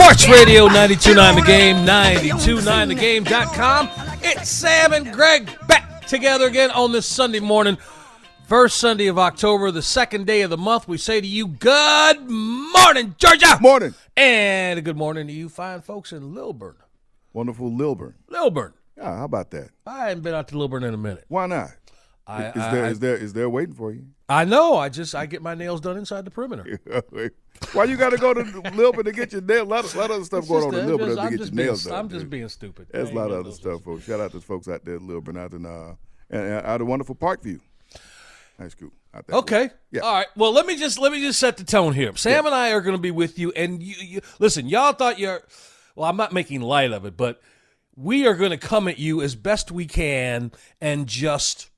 Get on up. Sports Radio 929 The Game, 929thegame.com. It's Sam and Greg back together again on this Sunday morning. First Sunday of October, the second day of the month. We say to you, good morning, Georgia. Morning. And a good morning to you fine folks in Lilburn. Wonderful Lilburn. Lilburn. Yeah, how about that? I haven't been out to Lilburn in a minute. Why not? I, is I, there I, is there is there waiting for you? I know. I just I get my nails done inside the perimeter. Why you got to go to Lilburn to get your nails? A lot of, lot of other stuff going on in Lilburn to I'm get your being- nails done. I'm just dude. being stupid. There's a lot of other stuff, folks. Shout out to folks out there at Lilburn, out in uh, and, and out of wonderful Parkview. Out there. Okay. Yeah. All right. Well, let me just let me just set the tone here. Sam and I are going to be with you, and you, you listen. Y'all thought you're. Well, I'm not making light of it, but we are going to come at you as best we can and just.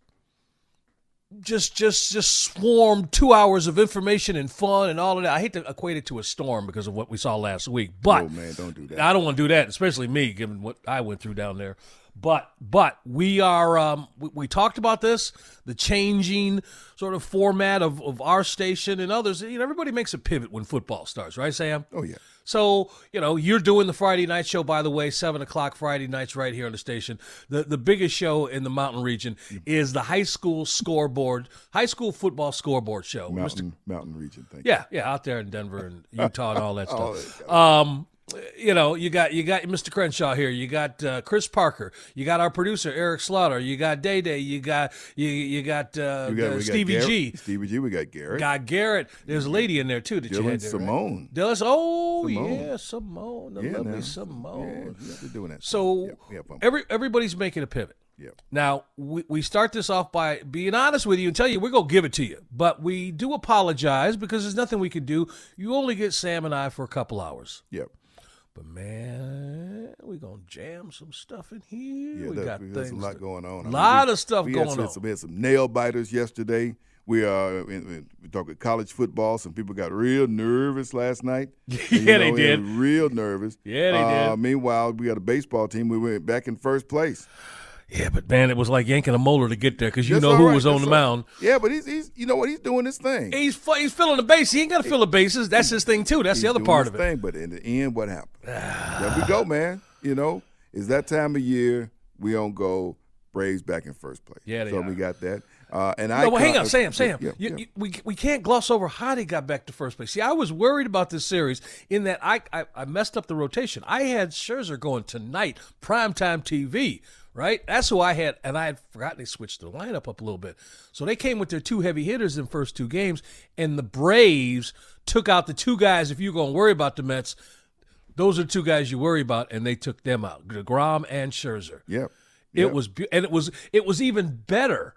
Just, just, just swarm two hours of information and fun and all of that. I hate to equate it to a storm because of what we saw last week, but Oh man, don't do that. I don't want to do that, especially me, given what I went through down there. But but we are um, we, we talked about this, the changing sort of format of, of our station and others. You know, everybody makes a pivot when football starts, right, Sam? Oh yeah. So, you know, you're doing the Friday night show, by the way, 7 o'clock Friday nights right here on the station. The the biggest show in the mountain region is the high school scoreboard, high school football scoreboard show. Mr. Mountain Mountain Region. Thank you. Yeah, yeah, out there in Denver and Utah and all that All stuff. Um, you know, you got you got Mr. Crenshaw here. You got uh, Chris Parker. You got our producer Eric Slaughter. You got Day Day. You got you you got, uh. We got, uh, we got Stevie Garrett, G. Stevie G. We got Garrett. Got Garrett. There's a lady in there too that you Dylan had there, right? Simone. Dylan. Oh Simone. yeah, Simone, the Yeah, lovely now. Simone. Yeah, we're doing that. So Yep, fun. every everybody's making a pivot. Yep. Now we, we start this off by being honest with you and tell you we're gonna give it to you, but we do apologize because there's nothing we can do. You only get Sam and I for a couple hours. Yep. But man, we gonna jam some stuff in here. Yeah, we that- got there's a lot going on. I mean, lot we- of stuff we going some, on. Some, we had some nail biters yesterday. We are in, in, we talking college football. Some people got real nervous last night. Yeah, You they did. Real nervous. Yeah, they uh, did. Meanwhile, we got a baseball team. We went back in first place. Yeah, but man, it was like yanking a molar to get there because you That's know who right. was on That's the all- mound. Yeah, but he's he's you know what he's doing his thing. He's he's filling the base. He ain't got to fill the bases. That's his thing too. That's He's the other part of it. Thing, but in the end, what happened? there we go, man. You know, it's that time of year. We don't go Braves back in first place. Yeah, so are. we got that. Uh, and I No, well, hang on, Sam. Sam, Yeah, you, yeah. You, we we can't gloss over how they got back to first place. See, I was worried about this series in that I I, I messed up the rotation. I had Scherzer going tonight, primetime TV. Right, that's who I had, and I had forgotten they switched the lineup up a little bit. So they came with their two heavy hitters in first two games, and the Braves took out the two guys. If you're going to worry about the Mets, those are two guys you worry about, and they took them out, Degrom and Scherzer. yeah. It was, and it was, it was even better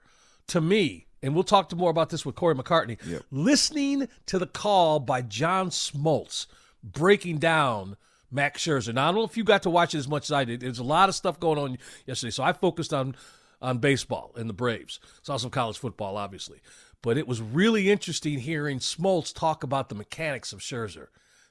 to me. And we'll talk to more about this with Corey McCartney. Yep. Listening to the call by John Smoltz breaking down Max Scherzer. Now I don't know if you got to watch it as much as I did. There's a lot of stuff going on yesterday, so I focused on on baseball and the Braves. Saw some college football, obviously, but it was really interesting hearing Smoltz talk about the mechanics of Scherzer.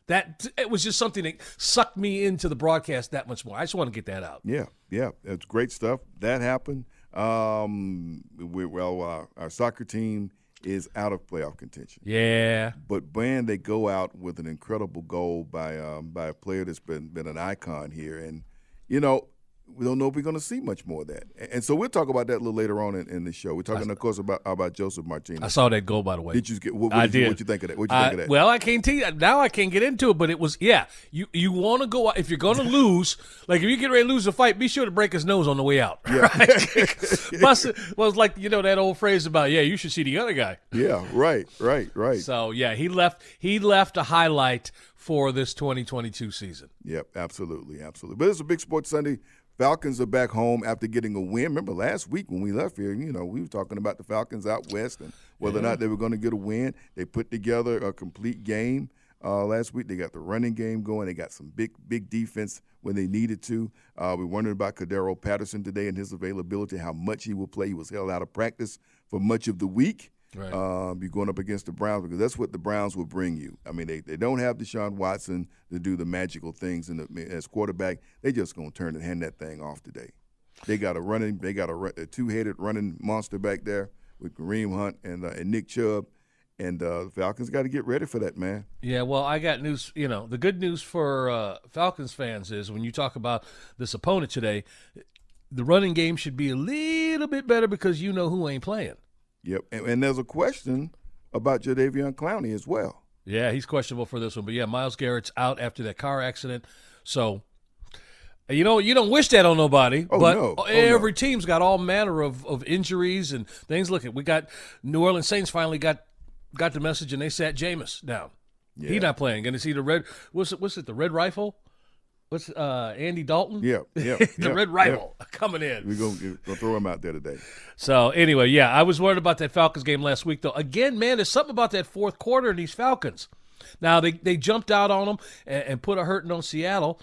That it was just something that sucked me into the broadcast that much more. I just want to get that out. Yeah, yeah, it's great stuff. That happened. Um, we, well, uh, our soccer team is out of playoff contention, Yeah. but man, they go out with an incredible goal by um, by a player that's been been an icon here, and you know. We don't know if we're going to see much more of that, and so we'll talk about that a little later on in, in the show. We're talking, of course, about about Josef Martinez. I saw that goal, by the way. Did you get? What, what I did, you. What you think of that? What you think of that? well, I can't tell you now. I can't get into it, but it was yeah. You you want to go out if you're going to lose. like if you get ready to lose a fight, be sure to break his nose on the way out. Right? Must was like you know that old phrase about yeah, you should see the other guy. yeah, right, right, right. So yeah, he left. He left a highlight for this 2022 season. Yep, absolutely, absolutely. But it's a big sports Sunday. Falcons are back home after getting a win. Remember last week when we left here, you know, we were talking about the Falcons out west and whether or not they were going to get a win. They put together a complete game. uh, last week. They got the running game going. They got some big, big defense when they needed to. Uh, we wondered about Cordarrelle Patterson today and his availability, how much he will play. He was held out of practice for much of the week. Right. Um, you're going up against the Browns because that's what the Browns will bring you. I mean, they, they don't have Deshaun Watson to do the magical things in the, as quarterback. They just going to turn and hand that thing off today. They got a running, they got a, a two-headed running monster back there with Kareem Hunt and, uh, and Nick Chubb, and uh, the Falcons got to get ready for that, man. Yeah, well, I got news. You know, the good news for uh, Falcons fans is when you talk about this opponent today, the running game should be a little bit better because you know who ain't playing. Yep, and, and there's a question about Jadeveon Clowney as well. Yeah, he's questionable for this one, but yeah, Myles Garrett's out after that car accident, so. You know, you don't wish that on nobody, Oh, but no. Oh, every no. team's got all manner of, of injuries and things. Look, at we got New Orleans Saints finally got got the message and they sat Jameis down. Yeah. He's not playing. Going to see the red. What's it? What's it? The Red Rifle. What's uh Andy Dalton? Yeah, yeah, the yeah, Red Rifle coming in. We're going to throw him out there today. So anyway, yeah, I was worried about that Falcons game last week, though. Again, man, there's something about that fourth quarter in these Falcons. Now they they jumped out on them and, and put a hurting on Seattle,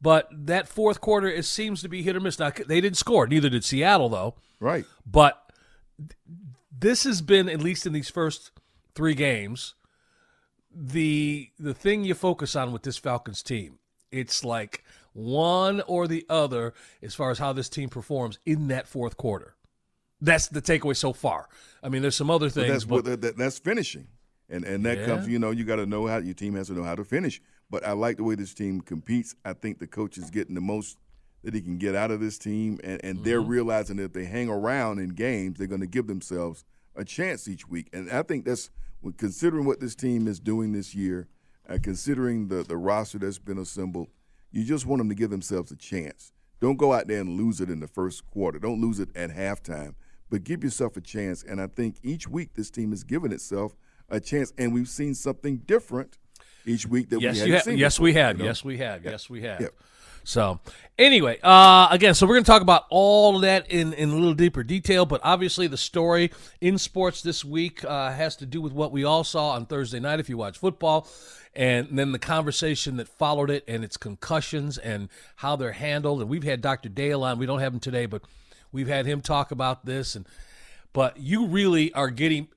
but that fourth quarter it seems to be hit or miss. Now they didn't score, neither did Seattle, though. Right. But this has been at least in these first three games the the thing you focus on with this Falcons team. It's like one or the other as far as how this team performs in that fourth quarter. That's the takeaway so far. I mean, there's some other But things, that's but, that, that- that's finishing, and and that Yeah. comes. You know, you got to know how your team has to know how to finish. But I like the way this team competes. I think the coach is getting the most that he can get out of this team, and and they're Mm-hmm. realizing that if they hang around in games, they're going to give themselves a chance each week. And I think that's considering what this team is doing this year, uh, considering the the roster that's been assembled, you just want them to give themselves a chance. Don't go out there and lose it in the first quarter. Don't lose it at halftime, but give yourself a chance. And I think each week this team has given itself a chance, and we've seen something different each week that yes, we have. seen. Yes, before, we have. you know? Yes, we have. Yes, we have. Yep. So, anyway, uh, again, so we're going to talk about all that in, in a little deeper detail, but obviously the story in sports this week uh, has to do with what we all saw on Thursday night if you watch football, and then the conversation that followed it and its concussions and how they're handled. And we've had Dr. Dale on. We don't have him today, but we've had him talk about this. And but you really are getting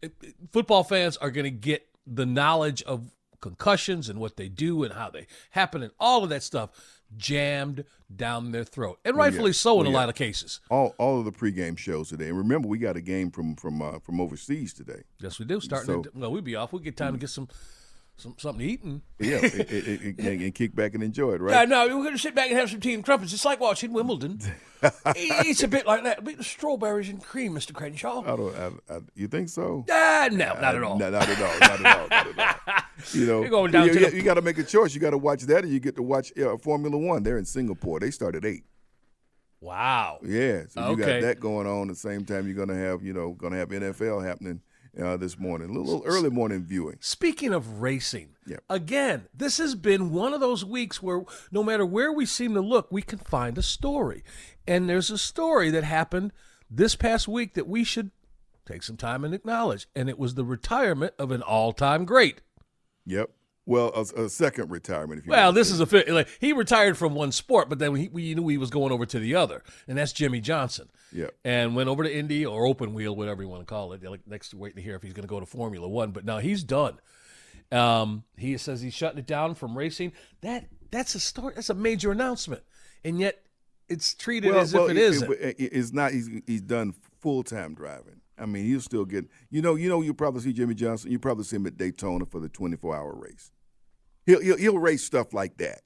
football fans are going to get the knowledge of concussions and what they do and how they happen and all of that stuff jammed down their throat and rightfully so in a yeah. lot of cases all all of the pregame shows today. And remember, we got a game from from uh, from overseas today. yes we do starting So- to, well we'd be off we get time to get some some something to eat and Yeah, it, it, it, and, kick back and enjoy it, yeah, right? no, we're going to sit back and have some tea and crumpets. It's like watching Wimbledon. it's a bit like that. A bit of strawberries and cream, Mr. Crenshaw. I don't. I, I, you think so? Ah, no, not at all. No, not at all. Not at all. Not at all. You know, You're going down you, to you, the- got to make a choice. You got to watch that, or you get to watch uh, Formula One. They're in Singapore. They start at eight. Wow. Yeah, so you got that going on. At the same time, you're gonna have you know gonna have NFL happening uh, this morning. A little, little early morning viewing. Speaking of racing, Yep. again, this has been one of those weeks where no matter where we seem to look, we can find a story. And there's a story that happened this past week that we should take some time and acknowledge. And it was the retirement of an all time great. Yep. Well, a, a second retirement. If you Well, this is a fit. Like, he retired from one sport, but then he, we knew he was going over to the other, and that's Jimmie Johnson. Yep. And went over to Indy or open wheel, whatever you want to call it. They're like next to waiting to hear if he's going to go to Formula One, but now he's done. Um, he says he's shutting it down from racing. That that's a story. That's a major announcement, and yet it's treated as if it isn't. it- it's not. He's he's done full time driving. I mean, he'll still get. You know, you know, you probably see Jimmie Johnson. You probably see him at Daytona for the 24 hour race. He'll he'll, he'll race stuff like that.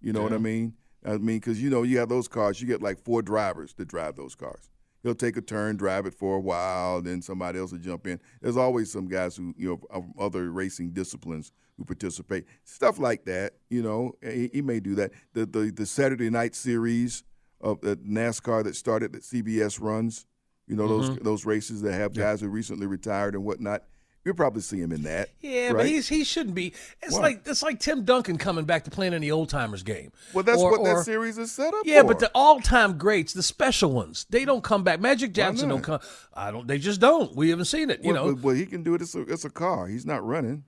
You know what I mean? I mean, because you know, you have those cars. You get like four drivers to drive those cars. He'll take a turn, drive it for a while, then somebody else will jump in. There's always some guys who, you know, of other racing disciplines who participate. Stuff like that, you know, eh, he, he may do that. The, the the Saturday night series of the NASCAR that started that CBS runs, you know, those mm-hmm. those races that have guys who recently retired and whatnot. You'll probably see him in that. yeah, right? but he's he shouldn't be. It's Why? like it's like Tim Duncan coming back to playing in the old timers game. well, that's Or- what or- that series is set up Yeah, for. but the all-time greats, the special ones, they don't come back. Magic Johnson don't come. I don't. They just don't. We haven't seen it. You well, know. but, but he can do it. It's a, it's a car. He's not running.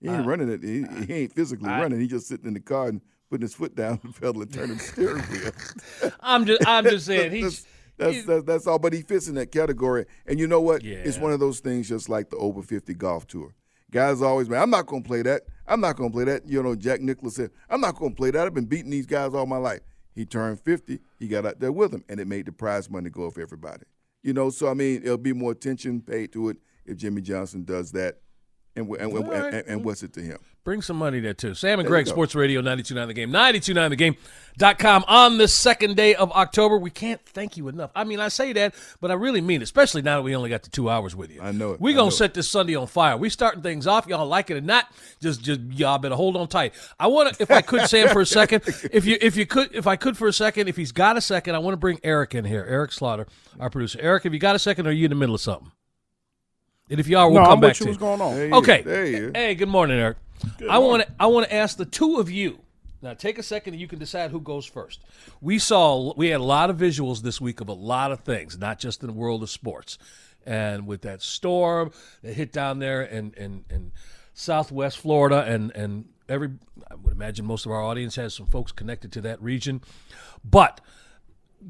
He ain't running it. He, he ain't physically I- running. He just sitting in the car and putting his foot down and felt the pedal and turning the steering wheel. I'm just I'm just saying he's. That's, that's, that's all. But he fits in that category. And you know what? It's one of those things just like the over 50 golf tour. Guys always, man, I'm not going to play that. I'm not going to play that. You know, Jack Nicklaus said, I'm not going to play that. I've been beating these guys all my life. He turned 50. He got out there with them, and it made the prize money go up for everybody. You know, so I mean, it'll be more attention paid to it if Jimmie Johnson does that. And, and, and, All right. and, and what's it to him? Bring some money there too. Sam and There Greg. Sports Radio 929 The Game, 929thegame.com on the second day of October. We can't thank you enough. I mean, I say that, but I really mean it, especially now that we only got the two hours with you. I know it. We're going to set this Sunday on fire. we starting things off. Y'all like it or not, just just y'all better hold on tight. I want to, if I could, Sam, for a second, if you if you could, if I could for a second, if he's got a second, I want to bring Eric in here. Eric Slaughter, our producer. Eric, have you got a second or are you in the middle of something? And if you are, we'll no, come I'm back with you. to What's going on? There Okay. is. There he. Hey, good morning, Eric. I want to I want to ask the two of you. Now, take a second, and you can decide who goes first. We saw we had a lot of visuals this week of a lot of things, not just in the world of sports. And with that storm that hit down there in in, in Southwest Florida, and and every I would imagine most of our audience has some folks connected to that region, but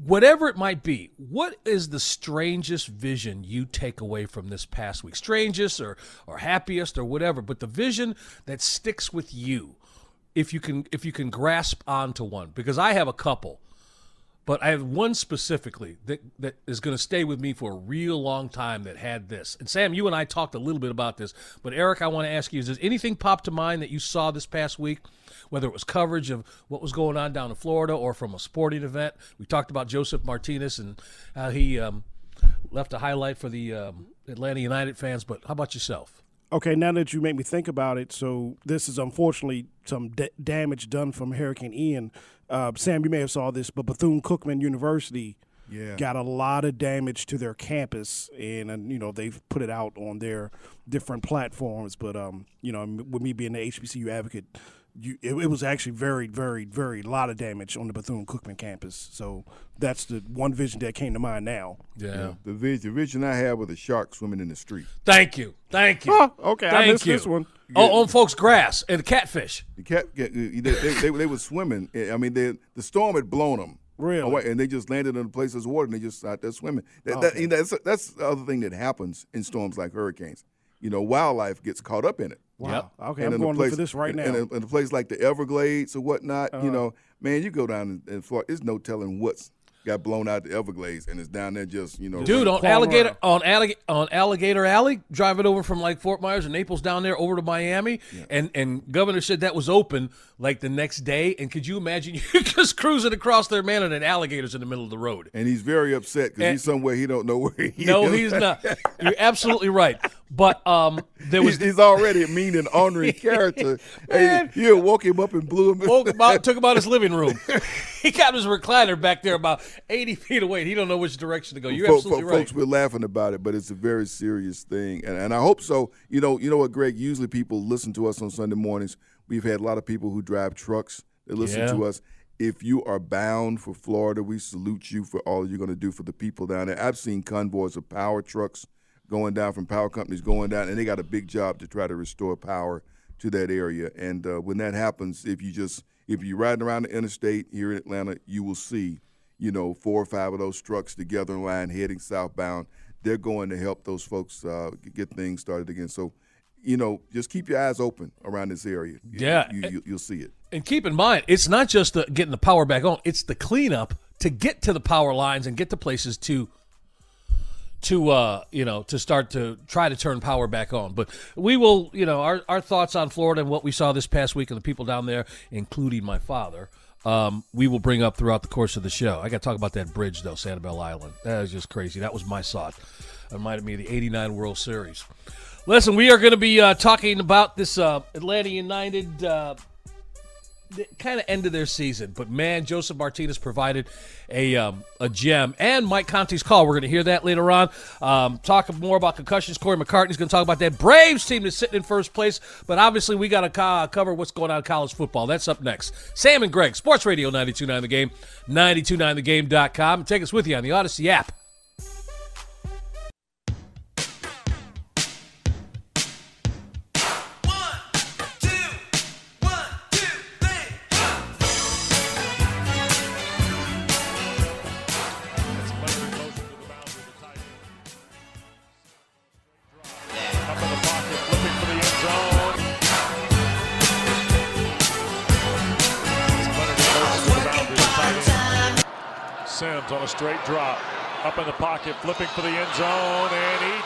whatever it might be, what is the strangest vision you take away from this past week? Strangest or or happiest or whatever, but the vision that sticks with you, if you can if you can grasp onto one. Because I have a couple, but I have one specifically that that is going to stay with me for a real long time. That had this. And Sam, you and I talked a little bit about this, but Eric, I want to ask you: Does anything pop to mind that you saw this past week? Whether it was coverage of what was going on down in Florida or from a sporting event, we talked about Josef Martinez and how he um, left a highlight for the um, Atlanta United fans. But how about yourself? Okay, now that you make me think about it, so this is unfortunately some da- damage done from Hurricane Ian. Uh, Sam, you may have saw this, but Bethune Cookman University Yeah. got a lot of damage to their campus, and, and you know they've put it out on their different platforms. But um, you know, with me being the HBCU advocate, you, it, it was actually very, very, very lot of damage on the Bethune Cookman campus. So that's the one vision that came to mind now. Yeah. The vision, the vision I have with a shark swimming in the street. Thank you. Thank you. Oh, okay, I Thank missed you. this one. Oh, on folks' grass and catfish. The cat, they, they, they, they were swimming. I mean, they, the storm had blown them. Really? away, and they just landed in a place that's water, and they just out there swimming. That, that, you know, that's, that's the other thing that happens in storms like hurricanes. You know, wildlife gets caught up in it. Yep. Okay, And I'm going to look place- for this right now. Uh-huh. In a, place like the Everglades or whatnot, you know, man, you go down in, in Florida, there's no telling what's got blown out the Everglades, and it's down there just, you know, Dude, on alligator on alligator on Alligator Alley, driving over from like Fort Myers or Naples down there over to Miami, and and governor said that was open like the next day. And could you imagine you just cruising across there, man, and an alligator's in the middle of the road? and he's very upset because he's somewhere he don't know where he No, is. No, he's not. You're absolutely right. But um, there was He's, he's already a mean and ornery character. Man. Hey, you woke him up and blew him. woke about took him out his living room. he got his recliner back there about eighty feet away. And he don't know which direction to go. You're absolutely right. Folks, we're laughing about it, but it's a very serious thing, and, and I hope so. You know, you know what, Greg? Usually people listen to us on Sunday mornings. We've had a lot of people who drive trucks that listen Yeah. to us. If you are bound for Florida, we salute you for all you're going to do for the people down there. I've seen convoys of power trucks going down from power companies going down, and they got a big job to try to restore power to that area. And uh, when that happens, if you just if you're riding around the interstate here in Atlanta, you will see you know, four or five of those trucks together in line heading southbound. They're going to help those folks uh, get things started again. So, you know, just keep your eyes open around this area. You- Yeah. you, you, you'll see it. And keep in mind, it's not just the, getting the power back on; it's the cleanup to get to the power lines and get to places to to uh, you know to start to try to turn power back on. But we will, you know, our our thoughts on Florida and what we saw this past week and the people down there, including my father. Um, we will bring up throughout the course of the show. I got to talk about that bridge though, Sanibel Island. That was just crazy. That was my thought. It reminded me of the '89 World Series. Listen, we are going to be uh, talking about this uh, Atlanta United. Kind of end of their season. But man, Josef Martinez provided a um, a gem, and Mike Conti's call. We're going to hear that later on. Um, talk more about concussions. Corey McCartney's going to talk about that Braves team that's sitting in first place. But obviously, we got to co- cover what's going on in college football. That's up next. Sam and Greg, Sports Radio 92.9 The Game, 92.9thegame.com. And take us with you on the Audacy app.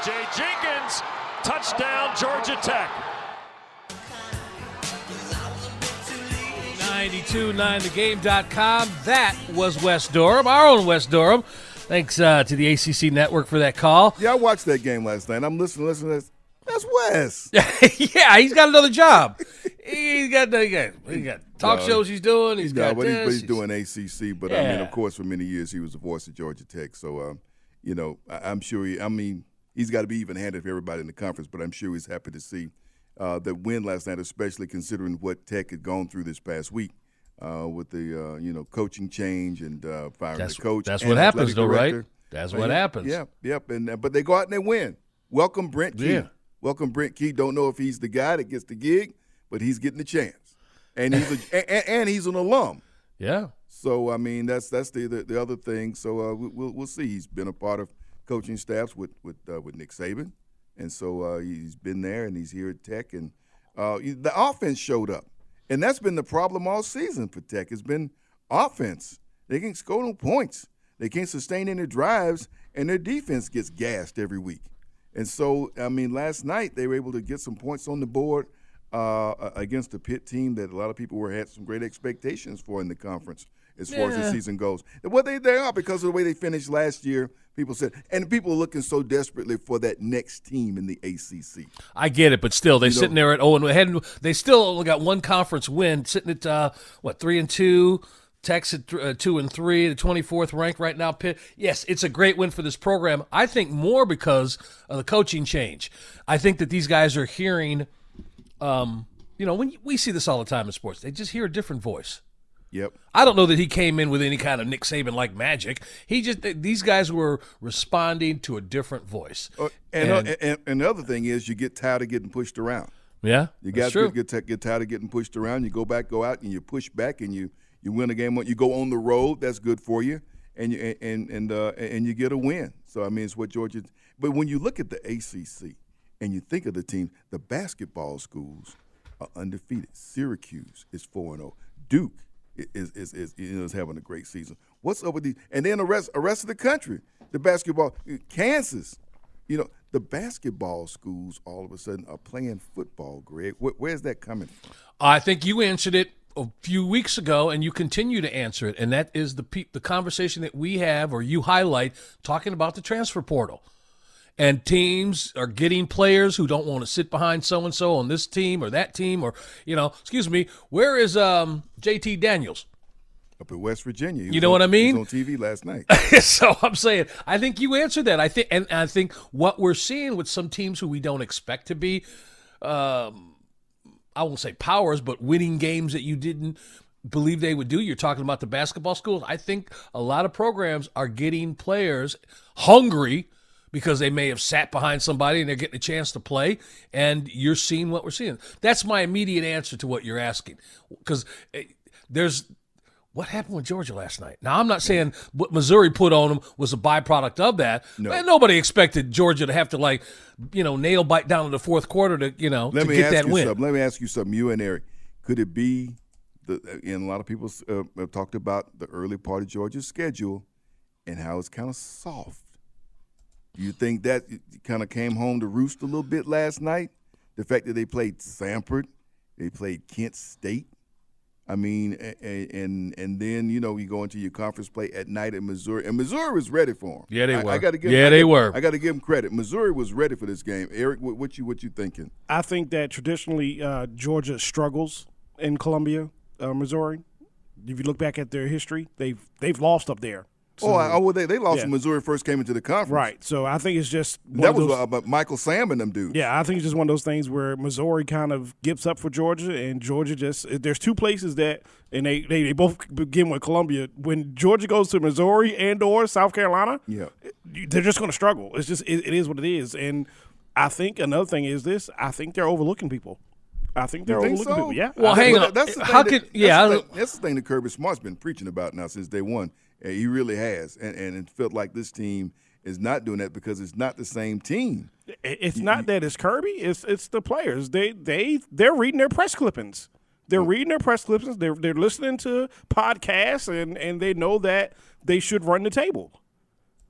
And Jenkins, touchdown, Georgia Tech. 929thegame.com. That was Wes Durham, our own Wes Durham. Thanks uh, to the ACC network for that call. Yeah, I watched that game last night. I'm listening, listening. To this. That's Wes. yeah, he's got another job. He's got, he got, he got talk No, shows he's doing. He's No, got but, he's, this. but he's he's- doing ACC. But I mean, of course, for many years he was the voice of Georgia Tech. So, um, you know, I, I'm sure. He, I mean, he's got to be even-handed for everybody in the conference. But I'm sure he's happy to see uh, the win last night, especially considering what Tech had gone through this past week uh, with the uh, you know coaching change and uh, firing That's- the coach. that's what happens, though, right? That's what yeah, happens. Yep, yep. And uh, but they go out and they win. Welcome Brent Key. Yeah. Welcome Brent Key. Don't know if he's the guy that gets the gig, but he's getting the chance, and he's a, and, and he's an alum. Yeah. So I mean, that's that's the the, the other thing. So uh, we, we'll we'll see. He's been a part of coaching staffs with with uh, with Nick Saban, and so uh, he's been there, and he's here at Tech, and uh, the offense showed up, and that's been the problem all season for Tech. It's been offense. They can't score no points. They can't sustain any drives, and their defense gets gassed every week. And so, I mean, last night they were able to get some points on the board uh, against a Pitt team that a lot of people were had some great expectations for in the conference as far as the season goes. Well, they they are because of the way they finished last year. People said, and people are looking so desperately for that next team in the ACC. I get it, but still, they're know- sitting there at oh and ahead. They still only got one conference win, sitting at uh, what three and two. Tech's at th- uh, two and three, the twenty fourth rank right now. Pitt. Yes, it's a great win for this program. I think more because of the coaching change. I think that these guys are hearing, um, you know, when we see this all the time in sports, they just hear a different voice. Yep. I don't know that he came in with any kind of Nick Saban like magic. He just these guys were responding to a different voice. Uh, and, And- uh, and and the other thing is, you get tired of getting pushed around. Yeah, You guys get, get, get tired of getting pushed around. You go back, go out, and you push back, and you you win a game. You go on the road. That's good for you, and you and and uh, and you get a win. So I mean, it's what Georgia. But when you look at the ACC and you think of the team, the basketball schools are undefeated. Syracuse is four and zero. Duke is is, is you know, is having a great season. What's up with these? And then the rest the rest of the country, the basketball, Kansas. You know, the basketball schools all of a sudden are playing football, Greg. Where, where's that coming from? I think you answered it a few weeks ago, and you continue to answer it, and that is the pe- the conversation that we have, or you highlight, talking about the transfer portal. And teams are getting players who don't want to sit behind so and so on this team or that team, or you know, excuse me, where is um, JT Daniels? Up in West Virginia. You know on- what I he mean? was on TV last night. so I'm saying, I think you answered that. I think, and I think what we're seeing with some teams who we don't expect to be, um, I won't say powers, but winning games that you didn't believe they would do. You're talking about the basketball schools. I think a lot of programs are getting players hungry because they may have sat behind somebody and they're getting a chance to play, and you're seeing what we're seeing. That's my immediate answer to what you're asking, because there's what happened with Georgia last night? Now, I'm not saying what Missouri put on them was a byproduct of that. No. Man, nobody expected Georgia to have to like, you know, nail bite down in the fourth quarter to, you know, Let to me get ask that you win. something. Let me ask you something. You and Eric, could it be the? And a lot of people uh, have talked about the early part of Georgia's schedule and how it's kind of soft. Do you think that kind of came home to roost a little bit last night? The fact that they played Samford, they played Kent State. I mean, a- a- and and then you know you go into your conference play at night at Missouri, and Missouri was ready for them. Yeah, they I, were. I got to give. Yeah, I they got- were. I got to give them credit. Missouri was ready for this game. Eric, what, what you what you thinking? I think that traditionally uh, Georgia struggles in Columbia, uh, Missouri. If you look back at their history, they've they've lost up there. Oh, I, oh, well, they they lost Yeah. when Missouri first came into the conference. Right. So I think it's just one That of was those- uh, about Michael Sam and them dudes. Yeah, I think it's just one of those things where Missouri kind of gives up for Georgia, and Georgia just there's two places that, and they they, they both begin with Columbia. When Georgia goes to Missouri and or South Carolina, Yeah. they're just going to struggle. It's just it, it is what it is, and I think another thing is this: I think they're overlooking people. I think they're You think overlooking so? people. Yeah. Well, I hang think- on. That's the How thing that- could- yeah, That's I the, don't- thing, that's the thing that Kirby Smart's been preaching about now since day one. Uh, he really has, and, and it felt like this team is not doing that because it's not the same team. It- It's not that it's Kirby. It's it's the players. They they they're reading their press clippings. They're reading their press clippings. They're they're listening to podcasts, and and they know that they should run the table.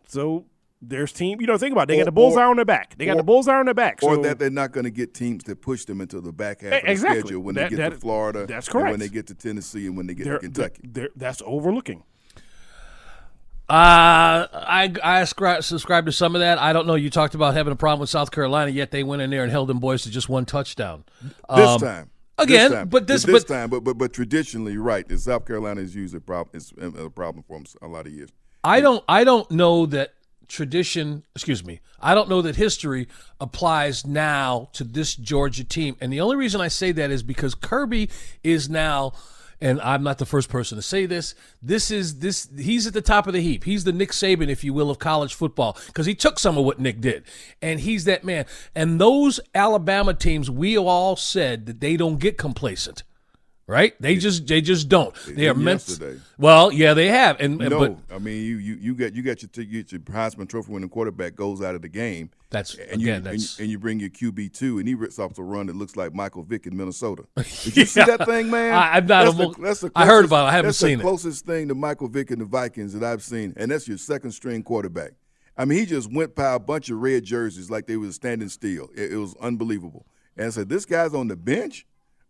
So there's team. You know, think about it. They Or- got the bullseye or- on their back. They got or- the bullseye on their back. or that they're not going to get teams that push them into the back half of the schedule when That- they get that- to Florida. that's and when they get to Tennessee and when they get they're, to Kentucky. they're- that's overlooking. Uh, I I subscribe to some of that. I don't know. You talked about having a problem with South Carolina, yet they went in there and held them boys to just one touchdown. this Um, time. again, this time. but this- this but- time, but but but traditionally, you're right. The South Carolina is usually a problem. It's a problem for them a lot of years. I don't I don't know that tradition, excuse me. I don't know that history applies now to this Georgia team. And the only reason I say that is because Kirby is now and I'm not the first person to say this. This is this he's at the top of the heap. He's the Nick Saban if you will of college football because he took some of what Nick did. And he's that man. And those Alabama teams we all said that they don't get complacent. Right? They just they just don't. They are meant yesterday. Well, yeah, they have. And, and No, but I mean you you you get you got your you get your Heisman Trophy winning quarterback goes out of the game. That's- and you again, and, that's- and you bring your QB two and he rips off a run that looks like Michael Vick in Minnesota. Did you see that thing, man? I- I'm not That's a the, that's the I heard about it. I haven't seen it. the closest thing to Michael Vick and the Vikings that I've seen, and that's your second string quarterback. I mean, he just went by a bunch of red jerseys like they were standing still. It, it was unbelievable. And I said, this guy's on the bench.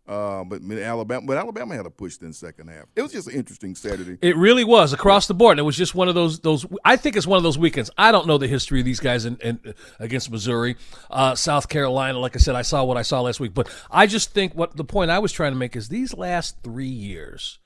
Uh, but Alabama, but Alabama had a push in second half. It was just an interesting Saturday. It really was across the board. And it was just one of those those. I think it's one of those weekends. I don't know the history of these guys in, in against Missouri, uh, South Carolina. Like I said, I saw what I saw last week. But I just think what the point I was trying to make is these last three years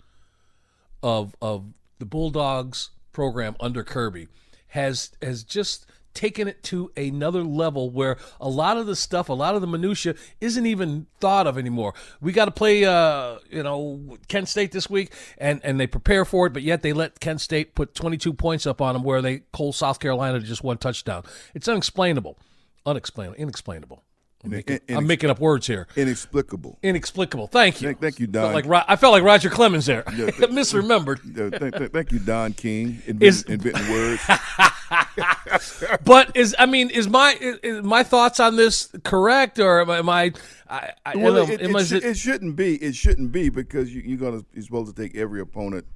of of the Bulldogs program under Kirby has has just taken it to another level where a lot of the stuff, a lot of the minutia isn't even thought of anymore. We got to play, uh, you know, Kent State this week, and and they prepare for it, but yet they let Kent State put 22 points up on them, where they hold South Carolina to just one touchdown. It's unexplainable, unexplainable, inexplainable. I'm making, in- I'm making up words here. Inexplicable. Inexplicable. Thank you. Thank- thank you, Felt Don. like I felt like Roger Clemens there. Yeah, th- Misremembered. Th- th- thank you, Don King, Is- inventing, inventing words. But is I mean is my is, my thoughts on this correct or am I? Am I, I, I Well, am I- it, it, I- it shouldn't be. It shouldn't be because you, you're gonna you're supposed to take every opponent,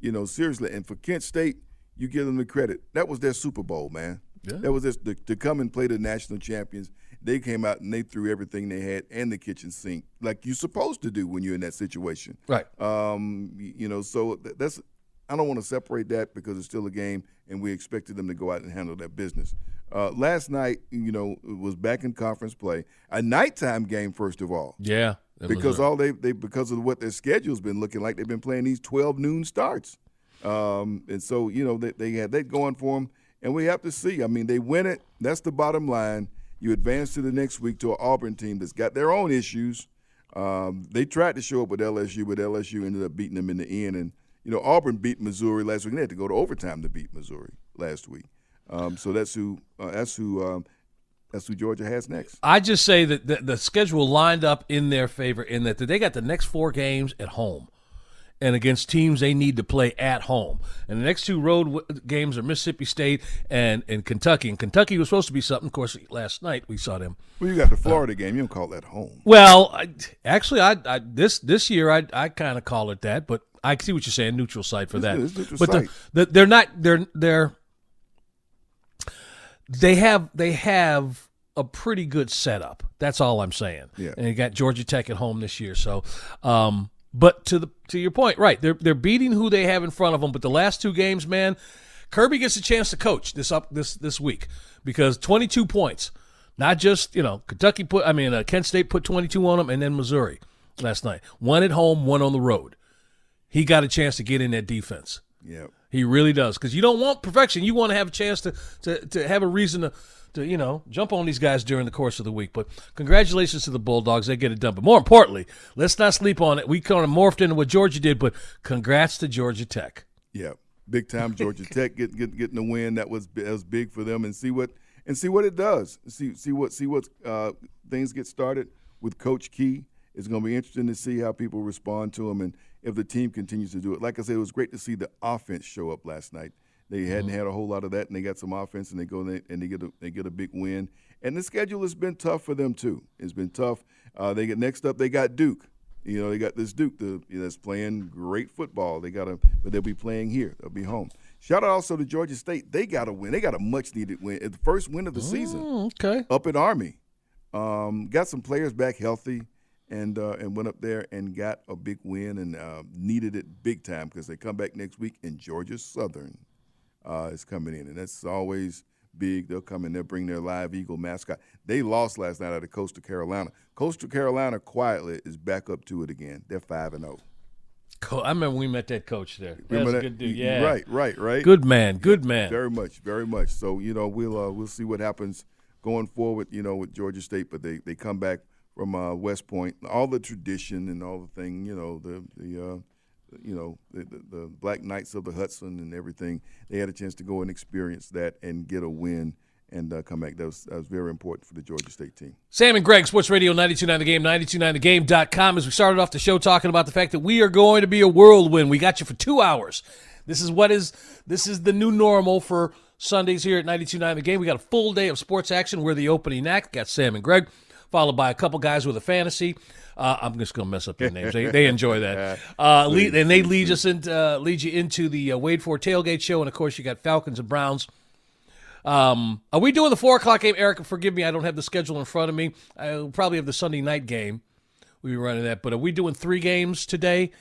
you know, seriously. And for Kent State, you give them the credit. That was their Super Bowl, man. That was this, to, to come and play the national champions. They came out and they threw everything they had and the kitchen sink, like you're supposed to do when you're in that situation. Right. Um, you know, so that's. I don't want to separate that because it's still a game, and we expected them to go out and handle that business. Uh, last night, you know, it was back in conference play, a nighttime game first of all yeah. because all they they because of what their schedule's been looking like, they've been playing these twelve noon starts, um, and so you know they they had that going for them, and we have to see. I mean, they win it. That's the bottom line. You advance to the next week to an Auburn team that's got their own issues. Um, they tried to show up with LSU, but LSU ended up beating them in the end. And you know, Auburn beat Missouri last week. They had to go to overtime to beat Missouri last week. Um, so that's who uh, that's who um, that's who Georgia has next. I just say that the, the schedule lined up in their favor in that they got the next four games at home and against teams they need to play at home. And the next two road w- games are Mississippi State and, and Kentucky. And Kentucky was supposed to be something. Of course, last night we saw them. Well, you got the Florida game. You don't call that home. Well, I, actually, I, I this this year I I kind of call it that, but I see what you're saying. Neutral site for It's that. it's but the, the, they're not. They're they're they have they have a pretty good setup. That's all I'm saying. Yeah. And you got Georgia Tech at home this year, so. um but to the to your point, right? They're they're beating who they have in front of them. But the last two games, man, Kirby gets a chance to coach this up this this week because 22 points, not just you know Kentucky put. I mean, uh, Kent State put 22 on them, and then Missouri last night. One at home, one on the road. He got a chance to get in that defense. Yeah. He really does because you don't want perfection. You want to have a chance to to to have a reason to. To you know, jump on these guys during the course of the week. But congratulations to the Bulldogs; they get it done. But more importantly, let's not sleep on it. We kind of morphed into what Georgia did, but congrats to Georgia Tech. Yeah, big time Georgia Tech get, get getting the win. That was that was big for them, and see what and see what it does. See see what see what uh, things get started with Coach Key. It's going to be interesting to see how people respond to him and if the team continues to do it. Like I said, it was great to see the offense show up last night. They hadn't had a whole lot of that, and they got some offense, and they go and they, and they get a, they get a big win. And the schedule has been tough for them too. It's been tough. Uh, they get next up. They got Duke. You know, they got this Duke the, that's playing great football. They got a, but they'll be playing here. They'll be home. Shout out also to Georgia State. They got a win. They got a much needed win. The first win of the season Mm, okay. up at Army. Um, got some players back healthy, and uh, and went up there and got a big win and uh, needed it big time because they come back next week and Georgia Southern uh, is coming in, and that's always big. They'll come in, they'll bring their live eagle mascot. They lost last night out of Coastal Carolina. Coastal Carolina quietly is back up to it again. They're five and zero. Co- I remember we met that coach there. A good dude. Yeah. Right, right, right. Good man. Good man. Very much, very much. So you know, we'll uh, we'll see what happens going forward. You know, with Georgia State, but they, they come back from uh, West Point, all the tradition and all the thing. You know, the the uh, you know the, the, the Black Knights of the Hudson and everything. They had a chance to go and experience that and get a win and uh, come back. That was that was very important for the Georgia State team. Sam and Greg, Sports Radio 929 The Game, 929thegame.com. As we started off the show talking about the fact that we are going to be a whirlwind. We got you for two hours. This is what is this is the new normal for Sundays here at 929 The Game. We got a full day of sports action. We're the opening act. Got Sam and Greg, followed by a couple guys with a fantasy. Uh, I'm just going to mess up their names. They, they enjoy that. Uh, lead, and they lead us into uh, lead you into the uh, Wade Ford tailgate show, and of course you got Falcons and Browns. Um, are we doing the four o'clock game, Eric? Forgive me, I don't have the schedule in front of me. I'll probably have the Sunday night game. We'll be running that, but are we doing three games today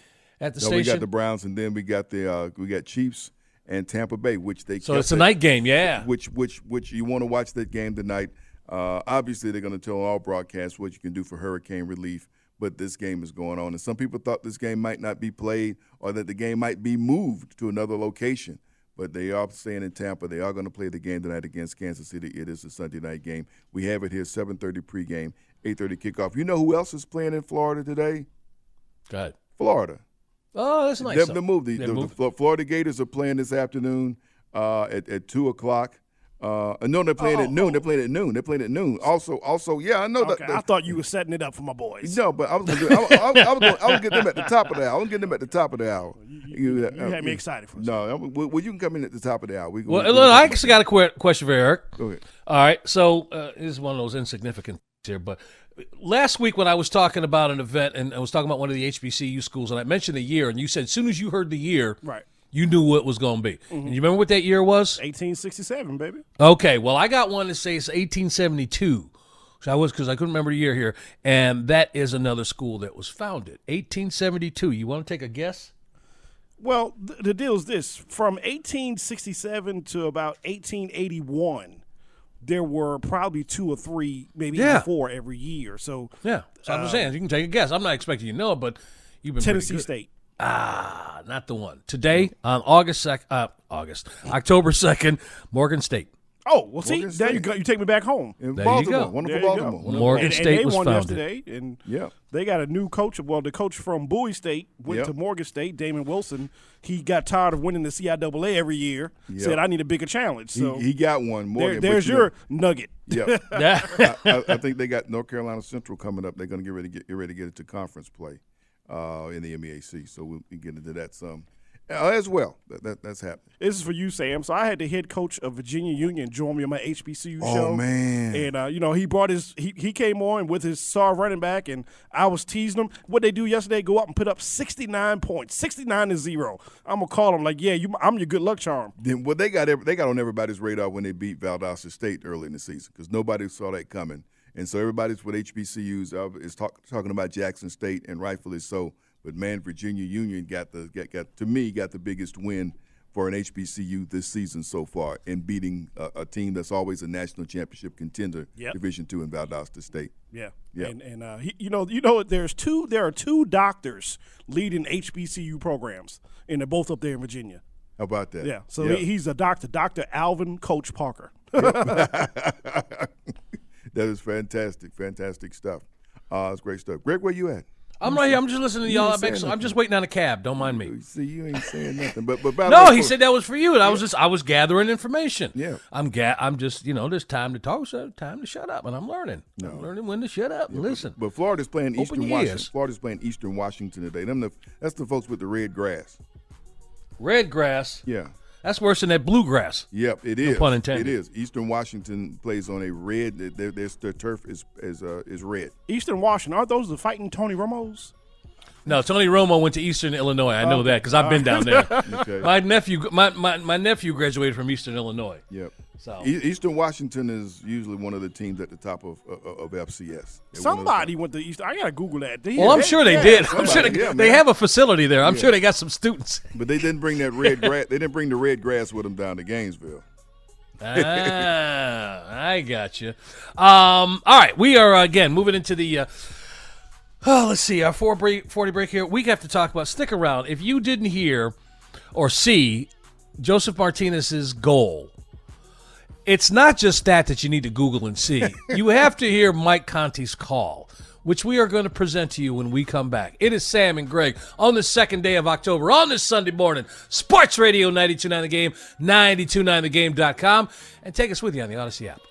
at the So we got the Browns, and then we got the uh, we got Chiefs and Tampa Bay, which they so it's a that- night game, yeah. which which which you want to watch that game tonight. Uh, obviously, they're going to tell all broadcasts what you can do for hurricane relief, but this game is going on, and some people thought this game might not be played or that the game might be moved to another location. But they are staying in Tampa. They are going to play the game tonight against Kansas City. It is a Sunday night game. We have it here, 7:30 pregame, 8:30 kickoff. You know who else is playing in Florida today? Go ahead. Florida. Oh, that's nice. They, they moved. The, the, the Florida Gators are playing this afternoon uh, at, at two o'clock. Uh, no, they're playing at noon. They're playing at noon. They're playing at noon. Also, also, yeah, I know Okay, that. I thought you were setting it up for my boys. no, but I was gonna do, I, I, I, was gonna, I was getting them at the top of the hour. I was getting them at the top of the hour. You, you had me excited for a No, I'm- well, well, you can come in at the top of the hour. We, Well, we- look, I actually got a que- question for Eric. Go ahead. All right, so uh, this is one of those insignificant things here, but last week when I was talking about an event and I was talking about one of the HBCU schools, and I mentioned the year, and you said as soon as you heard the year, Right. You knew what it was going to be. Mm-hmm. And you remember what that year was? 1867, baby. Okay, well, I got one that says 1872. So I was because I couldn't remember the year here, and that is another school that was founded 1872. You want to take a guess? Well, th- the deal is this: from 1867 to about 1881, there were probably two or three, maybe Yeah. even four every year. So Yeah, so I'm just uh, saying you can take a guess. I'm not expecting you to know it, but you've been Tennessee. State. Ah, not the one. Today on August sec, uh, August, October second, Morgan State. Oh, well, see, Morgan there you State. go. You take me back home. In There you Baltimore, go. wonderful There you go. Baltimore. Wonderful Morgan and, State and they was won founded. yesterday, and Yeah. they got a new coach. Well, the coach from Bowie State went Yep. to Morgan State, Damon Wilson. He got tired of winning the CIAA every year. Yep. Said, "I need a bigger challenge." So he got one. there, Morgan, but there's you your know- nugget. yeah. Yeah, I, I think they got North Carolina Central coming up. They're going to get ready to get, get ready to get into conference play uh, in the MEAC. So we'll get into that some uh, as well. That, that that's happening. This is for you, Sam. So I had the head coach of Virginia Union join me on my HBCU Oh, show. Oh man. And uh, you know he brought his he, he came on with his star running back, and I was teasing him. What they do yesterday? Go up and put up sixty nine points, sixty nine to zero. I'm gonna call him like, yeah, you, I'm your good luck charm. Then what they got every, they got on everybody's radar when they beat Valdosta State early in the season because nobody saw that coming. And so everybody's with HBCUs uh, is talk, talking about Jackson State and rightfully so. But man, Virginia Union got the got, got to me got the biggest win for an HBCU this season so far in beating a, a team that's always a national championship contender, Yep. Division two in Valdosta State. Yeah, Yeah. And and uh, he, you know you know there's two there are two doctors leading HBCU programs, and they're both up there in Virginia. How about that? Yeah. So He, he's a doctor, Doctor Alvin Coach Parker. that is fantastic, fantastic stuff. Uh, it's great stuff. Greg, where you at? I'm right here. I'm just listening to y'all. I'm, ex- I'm just waiting on a cab. Don't mind me. See, you ain't saying nothing. But but by No, way, he said that was for you, and I was just I was gathering information. Yeah. I'm ga- I'm just you know there's time to talk, so time to shut up, and I'm learning. I'm learning when to shut up and listen. But Florida's playing Open Eastern Washington. ears. Florida's playing Eastern Washington today. Them the, that's the folks with the red grass. Red grass. Yeah. That's worse than that bluegrass. Yep, it is. No pun intended. It is. Eastern Washington plays on a red. Their, their, their turf is is uh, is red. Eastern Washington, aren't those the fighting Tony Romos? No, Tony Romo went to Eastern Illinois. I know that because I've been down there. Okay. My nephew, my, my, my nephew graduated from Eastern Illinois. Yep. So- E- Eastern Washington is usually one of the teams at the top of of, of FCS. They're one of the Somebody went to East. I gotta Google that. Did he- Well, I'm sure they yeah, did. I'm sure they, yeah, they have a facility there. I'm Yeah. sure they got some students. But they didn't bring that red grass. They didn't bring the red grass with them down to Gainesville. ah, I got you. Um, all right, we are uh, again moving into the. Uh, oh, let's see, our four break, forty break here. We have to talk about. Stick around. If you didn't hear or see Josef Martinez's goal, it's not just that that you need to Google and see. you have to hear Mike Conti's call. Which we are going to present to you when we come back. It is Sam and Greg on the second day of October on this Sunday morning. Sports Radio 929 The Game, 929thegame.com, and take us with you on the Audacy app.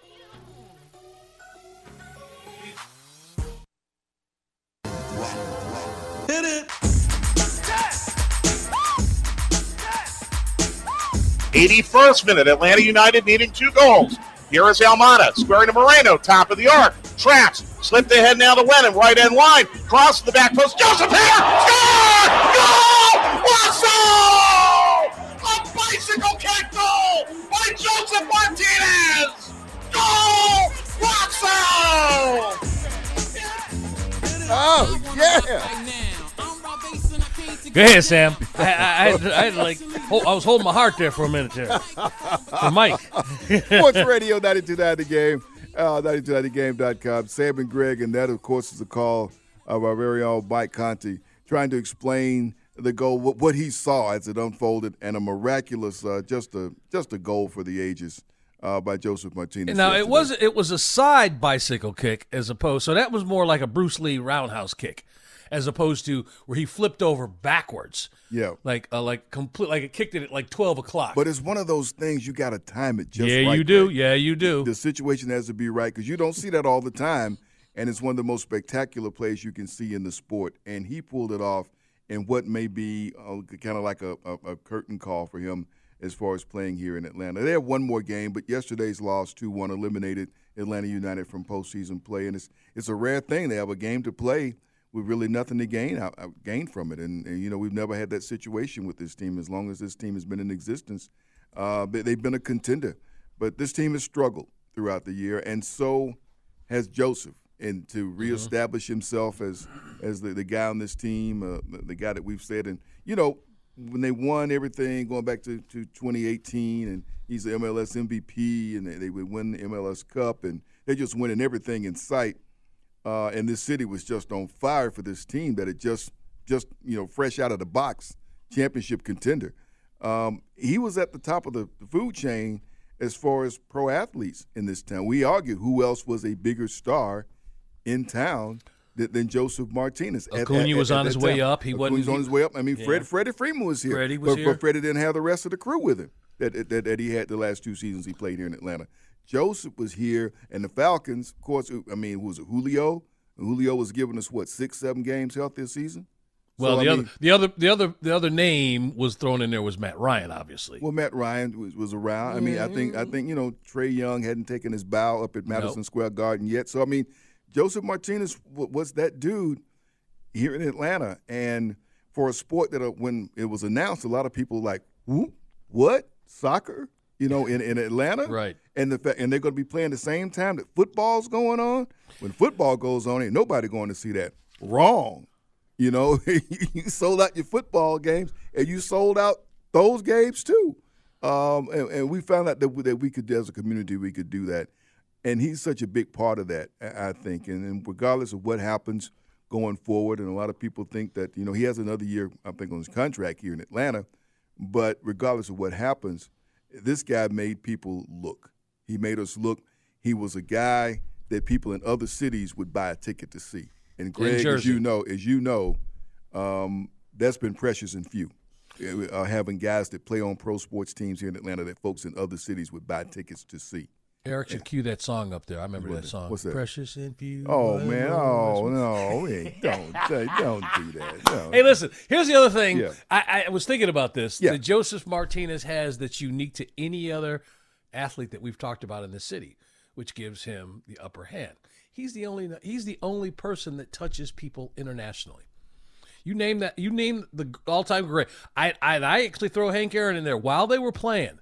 Hit it. 81st minute, Atlanta United needing two goals. Here is Almada, squaring to Moreno, top of the arc. Traps, slipped ahead now to Lenon, right end line. Cross to the back post. Josef here! Score! Goal! Wasso! A bicycle kick goal by Josef Martinez! Goal! Wasso! Oh yeah! Go ahead, Sam. I, I, I, had, I had like, hold, I was holding my heart there for a minute there. For Mike. Sports Radio 929 The Game, uh, 929thegame.com. Sam and Greg, and that, of course, is a call of our very own Mike Conti trying to explain the goal, what, what he saw as it unfolded, and a miraculous, uh, just a just a goal for the ages uh, by Josef Martinez. Now it was it was a side bicycle kick as opposed so that was more like a Bruce Lee roundhouse kick as opposed to where he flipped over backwards. Yeah. Like uh, like complete like it kicked it at like twelve o'clock. But it's one of those things you got to time it just yeah, right. you do. Greg. Yeah, you do. The situation has to be right because you don't see that all the time, and it's one of the most spectacular plays you can see in the sport. And he pulled it off in what may be uh, kind of like a, a, a curtain call for him as far as playing here in Atlanta. They have one more game, but yesterday's loss 2-1 eliminated Atlanta United from postseason play, and it's it's a rare thing. They have a game to play really nothing to gain out, out- gain from it, and, and you know we've never had that situation with this team as long as this team has been in existence. Uh, they, they've been a contender, but this team has struggled throughout the year, and so has Josef. And to reestablish himself as as the, the guy on this team, uh, the, the guy that we've said, and you know when they won everything going back to, to 2018, and he's the MLS MVP, and they, they would win the MLS Cup, and they're just winning everything in sight. Uh, and this city was just on fire for this team that had just just you know fresh out of the box championship contender. Um, he was at the top of the food chain as far as pro athletes in this town. We argued who else was a bigger star in town than, than Josef Martinez. Acuna at- was at on his way time. up. He Acuna wasn't- was on his way up. I mean, Fred Freddie Freeman was here, Freddie was but, here. but Freddie didn't have the rest of the crew with him that, that that he had the last two seasons he played here in Atlanta. Josef was here, and the Falcons, of course. I mean, who was it? Julio. Julio was giving us what six, seven games health this season. well, So, the I other mean- the other the other the other name was thrown in there was Matt Ryan, obviously. Well, Matt Ryan was, was around. I mean, I think I think you know Trae Young hadn't taken his bow up at Madison Nope. Square Garden yet. So I mean, Josef Martinez w- was that dude here in Atlanta, and for a sport that uh, when it was announced, a lot of people were like, "Who? What? Soccer?" You know, in, in Atlanta, Right. And the and they're going to be playing the same time that football's going on. When football goes on, ain't nobody going to see that. Wrong. You know, you sold out your football games, and you sold out those games too. Um, and, and we found out that we, that we could, as a community, we could do that. And he's such a big part of that, I I think. And, and regardless of what happens going forward, and a lot of people think that you know he has another year, I think, on his contract here in Atlanta. But regardless of what happens, this guy made people look. He made us look. He was a guy that people in other cities would buy a ticket to see. And Greg, as you know, as you know, um, that's been precious and few. Uh, having guys that play on pro sports teams here in Atlanta that folks in other cities would buy tickets to see. Eric should cue that song up there. I remember that song. What's that? Precious and few. Oh man! Oh no! Hey, don't don't do that. No. Hey, listen. Here's the other thing. Yeah. I, I was thinking about this. Yeah. That Josef Martinez has that's unique to any other athlete that we've talked about in the city, which gives him the upper hand. He's the only he's the only person that touches people internationally. You name that. You name the all-time great. I I, I actually throw Hank Aaron in there while they were playing.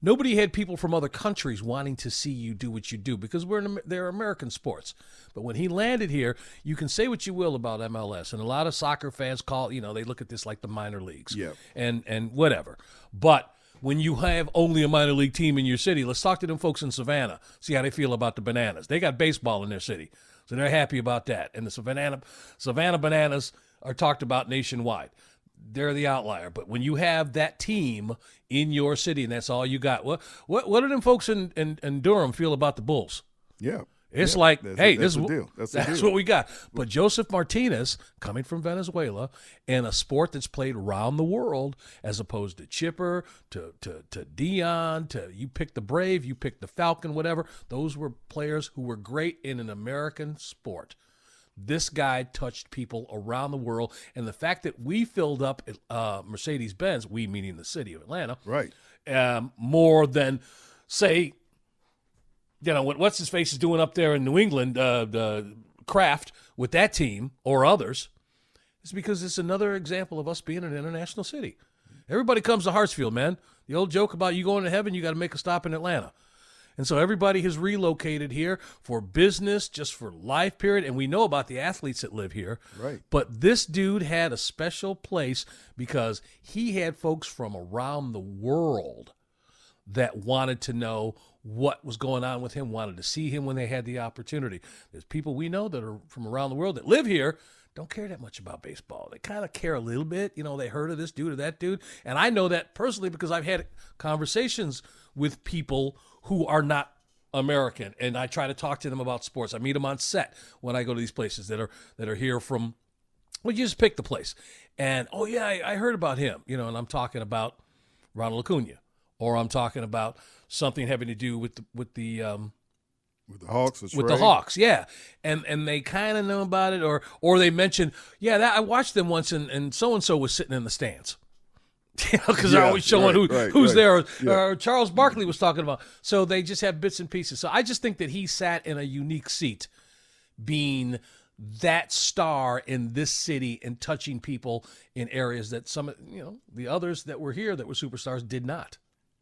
Nobody had people from other countries wanting to see you do what you do because we're in, they're American sports. But when he landed here, you can say what you will about MLS, and a lot of soccer fans call you know they look at this like the minor leagues, Yeah. and and whatever. But when you have only a minor league team in your city, let's talk to them folks in Savannah, see how they feel about the Bananas. They got baseball in their city, so they're happy about that. And the Savannah Savannah Bananas are talked about nationwide. They're the outlier, but when you have that team in your city and that's all you got, what what what do them folks in, in, in Durham feel about the Bulls? Yeah. It's Yeah. like, hey, that's this is deal. That's, that's deal. what we got. But Josef Martinez, coming from Venezuela, in a sport that's played around the world, as opposed to Chipper, to to to Deion, to you pick the Brave, you pick the Falcon, whatever. Those were players who were great in an American sport. This guy touched people around the world, and the fact that we filled up uh, Mercedes Benz, we meaning the city of Atlanta, Right. um, more than say you know what what's his face is doing up there in New England, uh, the Kraft with that team or others, is because it's another example of us being an international city. Everybody comes to Hartsfield, man. The old joke about you going to heaven, you got to make a stop in Atlanta. And so everybody has relocated here for business, just for life period. And we know about the athletes that live here. Right. But this dude had a special place because he had folks from around the world that wanted to know what was going on with him, wanted to see him when they had the opportunity. There's people we know that are from around the world that live here, don't care that much about baseball. They kind of care a little bit. You know, they heard of this dude or that dude. And I know that personally because I've had conversations with people who are not American and I try to talk to them about sports. I meet them on set when I go to these places that are that are here from well, you just pick the place. And oh yeah, I, I heard about him, you know, and I'm talking about Ronald Acuna, or I'm talking about something having to do with the, with the um, With the Hawks, with the Hawks, yeah, and and they kind of know about it, or or they mention, yeah, that I watched them once, and and so and so was sitting in the stands. You know, because they're always showing right, who right, who's right. there. Or, Yeah. or Charles Barkley was talking about. So they just have bits and pieces. So I just think that he sat in a unique seat, being that star in this city and touching people in areas that some you know the others that were here that were superstars did not.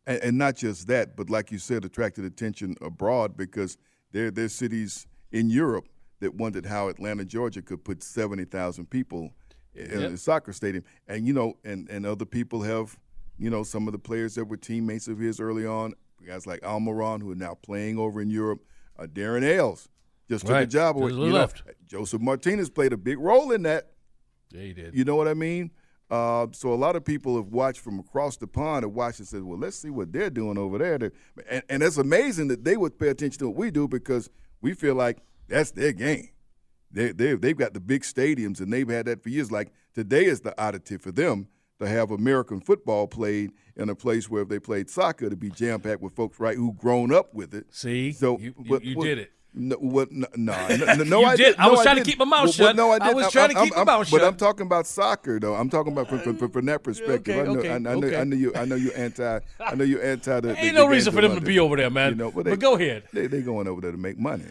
and, and not just that, but like you said, attracted attention abroad because there there's cities in Europe that wondered how Atlanta, Georgia, could put seventy thousand people in Yep. a soccer stadium, and you know, and and other people have, you know, some of the players that were teammates of his early on, guys like Almiron who are now playing over in Europe, uh, Darren Eales just took a job away. You know, left. Josef Martinez played a big role in that. Yeah, he did. You know what I mean? Uh, so a lot of people have watched from across the pond and watched and said, "Well, let's see what they're doing over there." And, and it's amazing that they would pay attention to what we do because we feel like that's their game. They they they've got the big stadiums and they've had that for years. Like today is the oddity for them to have American football played in a place where if they played soccer to be jam packed with folks right who grown up with it. See, So you, you, you did it. No, what? No, no, no, no, I did. I was trying to keep my mouth Well, shut. no, I, I was I'm- trying to I'm- keep my I'm- mouth But. I'm talking about soccer, though. I'm talking about from, from, from, from that perspective. Okay, I know, okay, I, I know, okay. I know you. I know you anti. I know you anti. The, the- Ain't no reason for them to be over there, man. You know, but they, go ahead. They they going over there to make money.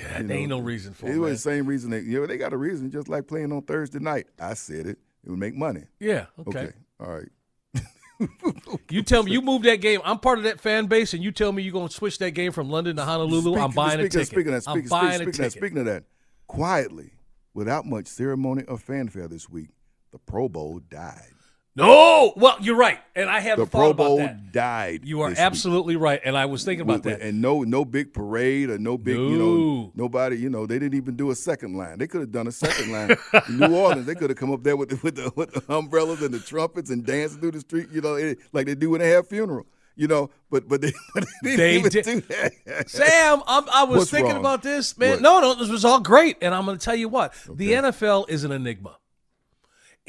Yeah, there ain't no reason for It it. was the same reason. They, you know, they got a reason. Just like playing on Thursday night. I said it. It would make money. Yeah. Okay. Okay. All right. You tell me you move that game. I'm part of that fan base, and you tell me you're going to switch that game from London to Honolulu. I'm Speaking- buying a ticket. Speaking of that, I'm speaking, buying speaking, a ticket. speaking of that, quietly, without much ceremony or fanfare this week, the Pro Bowl died. No, well, you're right, and I The haven't Pro thought about Bowl that. died. You are this week. absolutely right, and I was thinking about With- that. And no, no big parade or no big, you know, nobody. You know, they didn't even do a second line. They could have done a second line. in New Orleans, they could have come up there with the, with the with the umbrellas and the trumpets and dancing through the street. You know, eh, like they do when they have funeral. You know, but but they, but they didn't They even did- do that. Sam, I'm, I was What's thinking wrong? about this, man. What? No, no, this was all great, and I'm going to tell you what: the NFL is an enigma.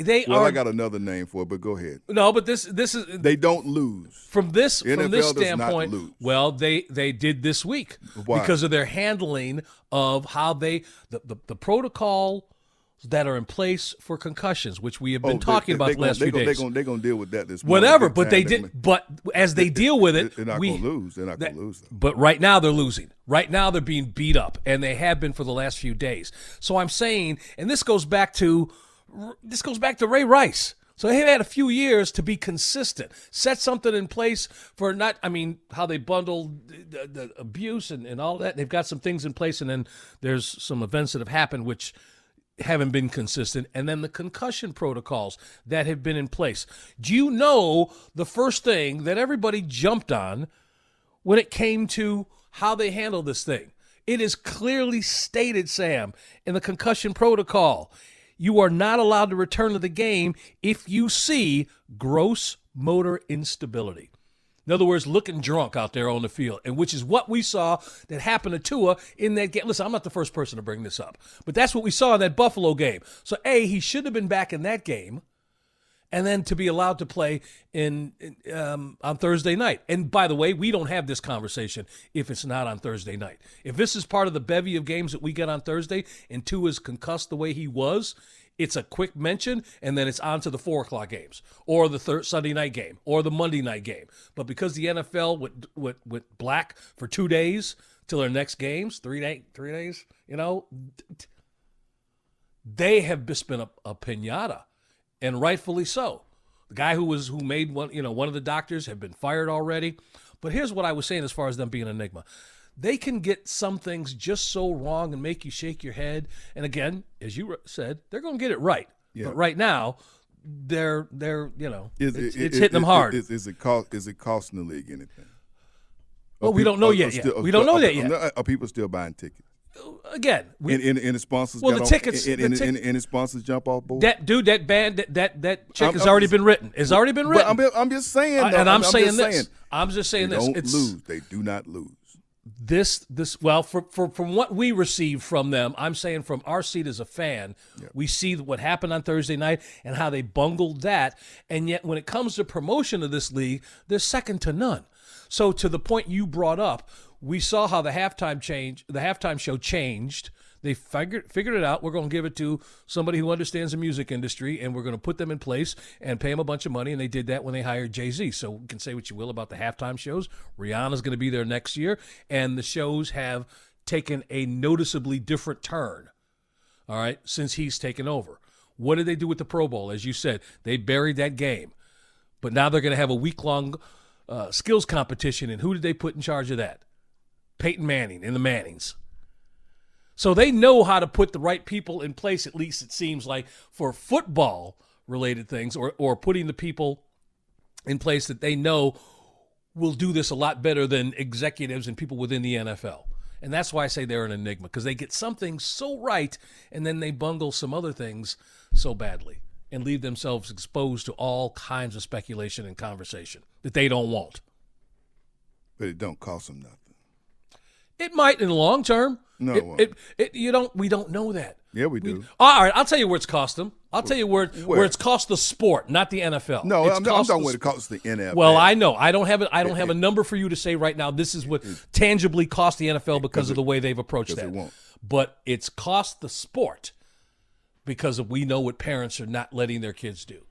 They well, are I got another name for it, but go ahead. no, but this this is They don't lose. from this from NFL this does not standpoint. lose. Well, they they did this week Why? because of their handling of how they the, the the protocol that are in place for concussions, which we have been Oh, talking they, about they the last gonna, few they days. Gonna, they're going to deal with that this. Whatever, but they did. But as they deal with it, They're not going to lose. They're not going to lose. Though. But right now they're losing. Right now they're being beat up, and they have been for the last few days. So I'm saying, and this goes back to this goes back to Ray Rice. So they had a few years to be consistent, set something in place for not, I mean, how they bundle the, the abuse and, and all that. They've got some things in place, and then there's some events that have happened which haven't been consistent, and then the concussion protocols that have been in place. Do you know the first thing that everybody jumped on when it came to how they handle this thing? It is clearly stated, Sam, in the concussion protocol. You are not allowed to return to the game if you see gross motor instability. In other words, looking drunk out there on the field, and which is what we saw that happened to Tua in that game. Listen, I'm not the first person to bring this up, but that's what we saw in that Buffalo game. So, A, he should have been back in that game, and then to be allowed to play in, in um, on Thursday night. And by the way, we don't have this conversation if it's not on Thursday night. If this is part of the bevy of games that we get on Thursday, and Tua is concussed the way he was, it's a quick mention and then it's on to the four o'clock games or the third Sunday night game or the Monday night game. But because the NFL went, went, went black for two days till their next games, three day, three days, you know, they have just been a, a pinata, and rightfully so. The guy who was who made one, you know, one of the doctors have been fired already. But here's what I was saying as far as them being an enigma they can get some things just so wrong and make you shake your head. And again, as you said, they're going to get it right. Yeah. But right now, they're they're you know is, it's, it, it's hitting them hard. Is, is, it cost is it costing the league anything? Well, we don't know yet. Still, yet. We don't know are, that yet. Are people still buying tickets? Again, we, and, and, and the sponsors. Well, the tickets. and, the and, and, the sponsors jump off board. That dude, that band, that that, that check I'm, has I'm already just, been written. It's already been written. I'm, I'm, just saying, though, and I'm, saying this. Saying, I'm just saying they this. Don't it's, lose. They do not lose this this well for, for from what we received from them i'm saying from our seat as a fan yep. we see what happened on thursday night and how they bungled that and yet when it comes to promotion of this league they're second to none so to the point you brought up we saw how the halftime change the halftime show changed they figured figured it out. We're going to give it to somebody who understands the music industry, and we're going to put them in place and pay them a bunch of money. And they did that when they hired Jay Z. So you can say what you will about the halftime shows. Rihanna's going to be there next year, and the shows have taken a noticeably different turn. All right, since he's taken over. What did they do with the Pro Bowl? As you said, they buried that game, but now they're going to have a week long uh, skills competition. And who did they put in charge of that? Peyton Manning and the Mannings. So they know how to put the right people in place, at least it seems like, for football related things or, or putting the people in place that they know will do this a lot better than executives and people within the NFL. And that's why I say they're an enigma because they get something so right and then they bungle some other things so badly and leave themselves exposed to all kinds of speculation and conversation that they don't want. But it don't cost them nothing. It might in the long term. No, it, it, it, you don't. We don't know that. Yeah, we do. We, all right, I'll tell you where it's cost them. I'll tell you where where, where it's cost the sport, not the NFL. No, it's I'm, I'm talking what it costs the NFL. Well, I know. I don't have a, I don't have a number for you to say right now. This is what tangibly cost the NFL because of the way they've approached that. It but it's cost the sport because of we know what parents are not letting their kids do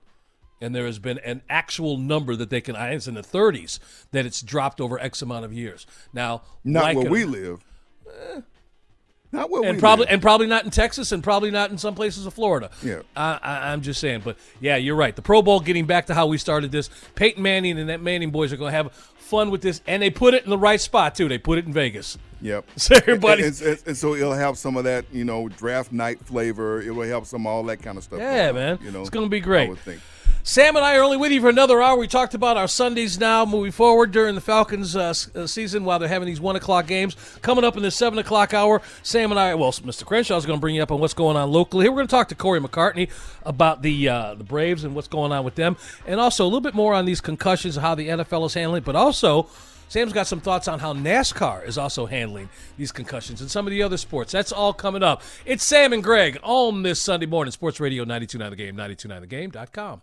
and there has been an actual number that they can. It's in the 30s that it's dropped over X amount of years. Now, not like where a, we live. Eh, not where and we probably live. and probably not in Texas, and probably not in some places of Florida. Yeah, I, I, I'm just saying. But yeah, you're right. The Pro Bowl, getting back to how we started this, Peyton Manning and that Manning boys are going to have fun with this, and they put it in the right spot too. They put it in Vegas. Yep. So everybody, and, and, and, so it'll have some of that, you know, draft night flavor. It will help some all that kind of stuff. Yeah, man. You know, it's going to be great. I would think. Sam and I are only with you for another hour. We talked about our Sundays now moving forward during the Falcons uh, uh, season while they're having these 1 o'clock games. Coming up in the 7 o'clock hour, Sam and I, well, Mr. Crenshaw is going to bring you up on what's going on locally. We're going to talk to Corey McCartney about the uh, the Braves and what's going on with them, and also a little bit more on these concussions and how the NFL is handling it, but also. Sam's got some thoughts on how NASCAR is also handling these concussions and some of the other sports. That's all coming up. It's Sam and Greg on this Sunday morning, Sports Radio 929 The Game, 929thegame.com.